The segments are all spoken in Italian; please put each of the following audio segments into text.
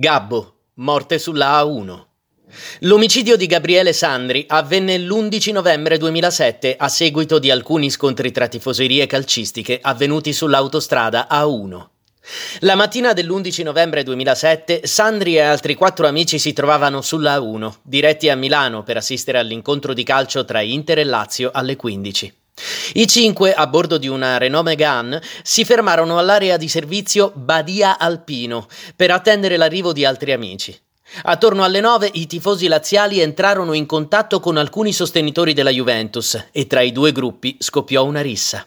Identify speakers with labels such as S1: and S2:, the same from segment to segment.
S1: Gabbo, morte sulla A1. L'omicidio di Gabriele Sandri avvenne l'11 novembre 2007 a seguito di alcuni scontri tra tifoserie calcistiche avvenuti sull'autostrada A1. La mattina dell'11 novembre 2007 Sandri e altri quattro amici si trovavano sulla A1, diretti a Milano per assistere all'incontro di calcio tra Inter e Lazio alle 15. I cinque, a bordo di una Renault Megane, si fermarono all'area di servizio Badia Alpino per attendere l'arrivo di altri amici. Attorno alle nove i tifosi laziali entrarono in contatto con alcuni sostenitori della Juventus e tra i due gruppi scoppiò una rissa.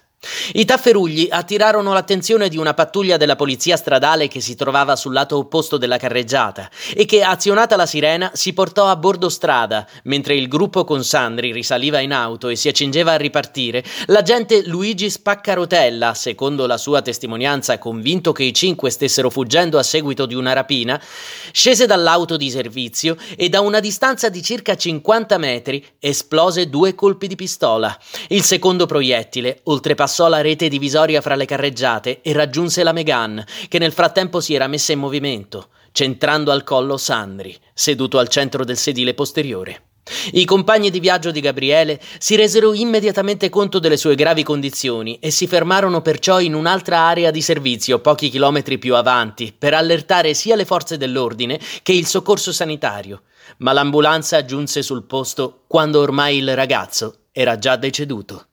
S1: I tafferugli attirarono l'attenzione di una pattuglia della polizia stradale che si trovava sul lato opposto della carreggiata e che, azionata la sirena, si portò a bordo strada. Mentre il gruppo con Sandri risaliva in auto e si accingeva a ripartire, l'agente Luigi Spaccarotella, secondo la sua testimonianza convinto che i cinque stessero fuggendo a seguito di una rapina, scese dall'auto di servizio e da una distanza di circa 50 metri esplose due colpi di pistola. Il secondo proiettile oltrepassò passò la rete divisoria fra le carreggiate e raggiunse la Megan, che nel frattempo si era messa in movimento, centrando al collo Sandri, seduto al centro del sedile posteriore. I compagni di viaggio di Gabriele si resero immediatamente conto delle sue gravi condizioni e si fermarono perciò in un'altra area di servizio pochi chilometri più avanti per allertare sia le forze dell'ordine che il soccorso sanitario. Ma l'ambulanza giunse sul posto quando ormai il ragazzo era già deceduto.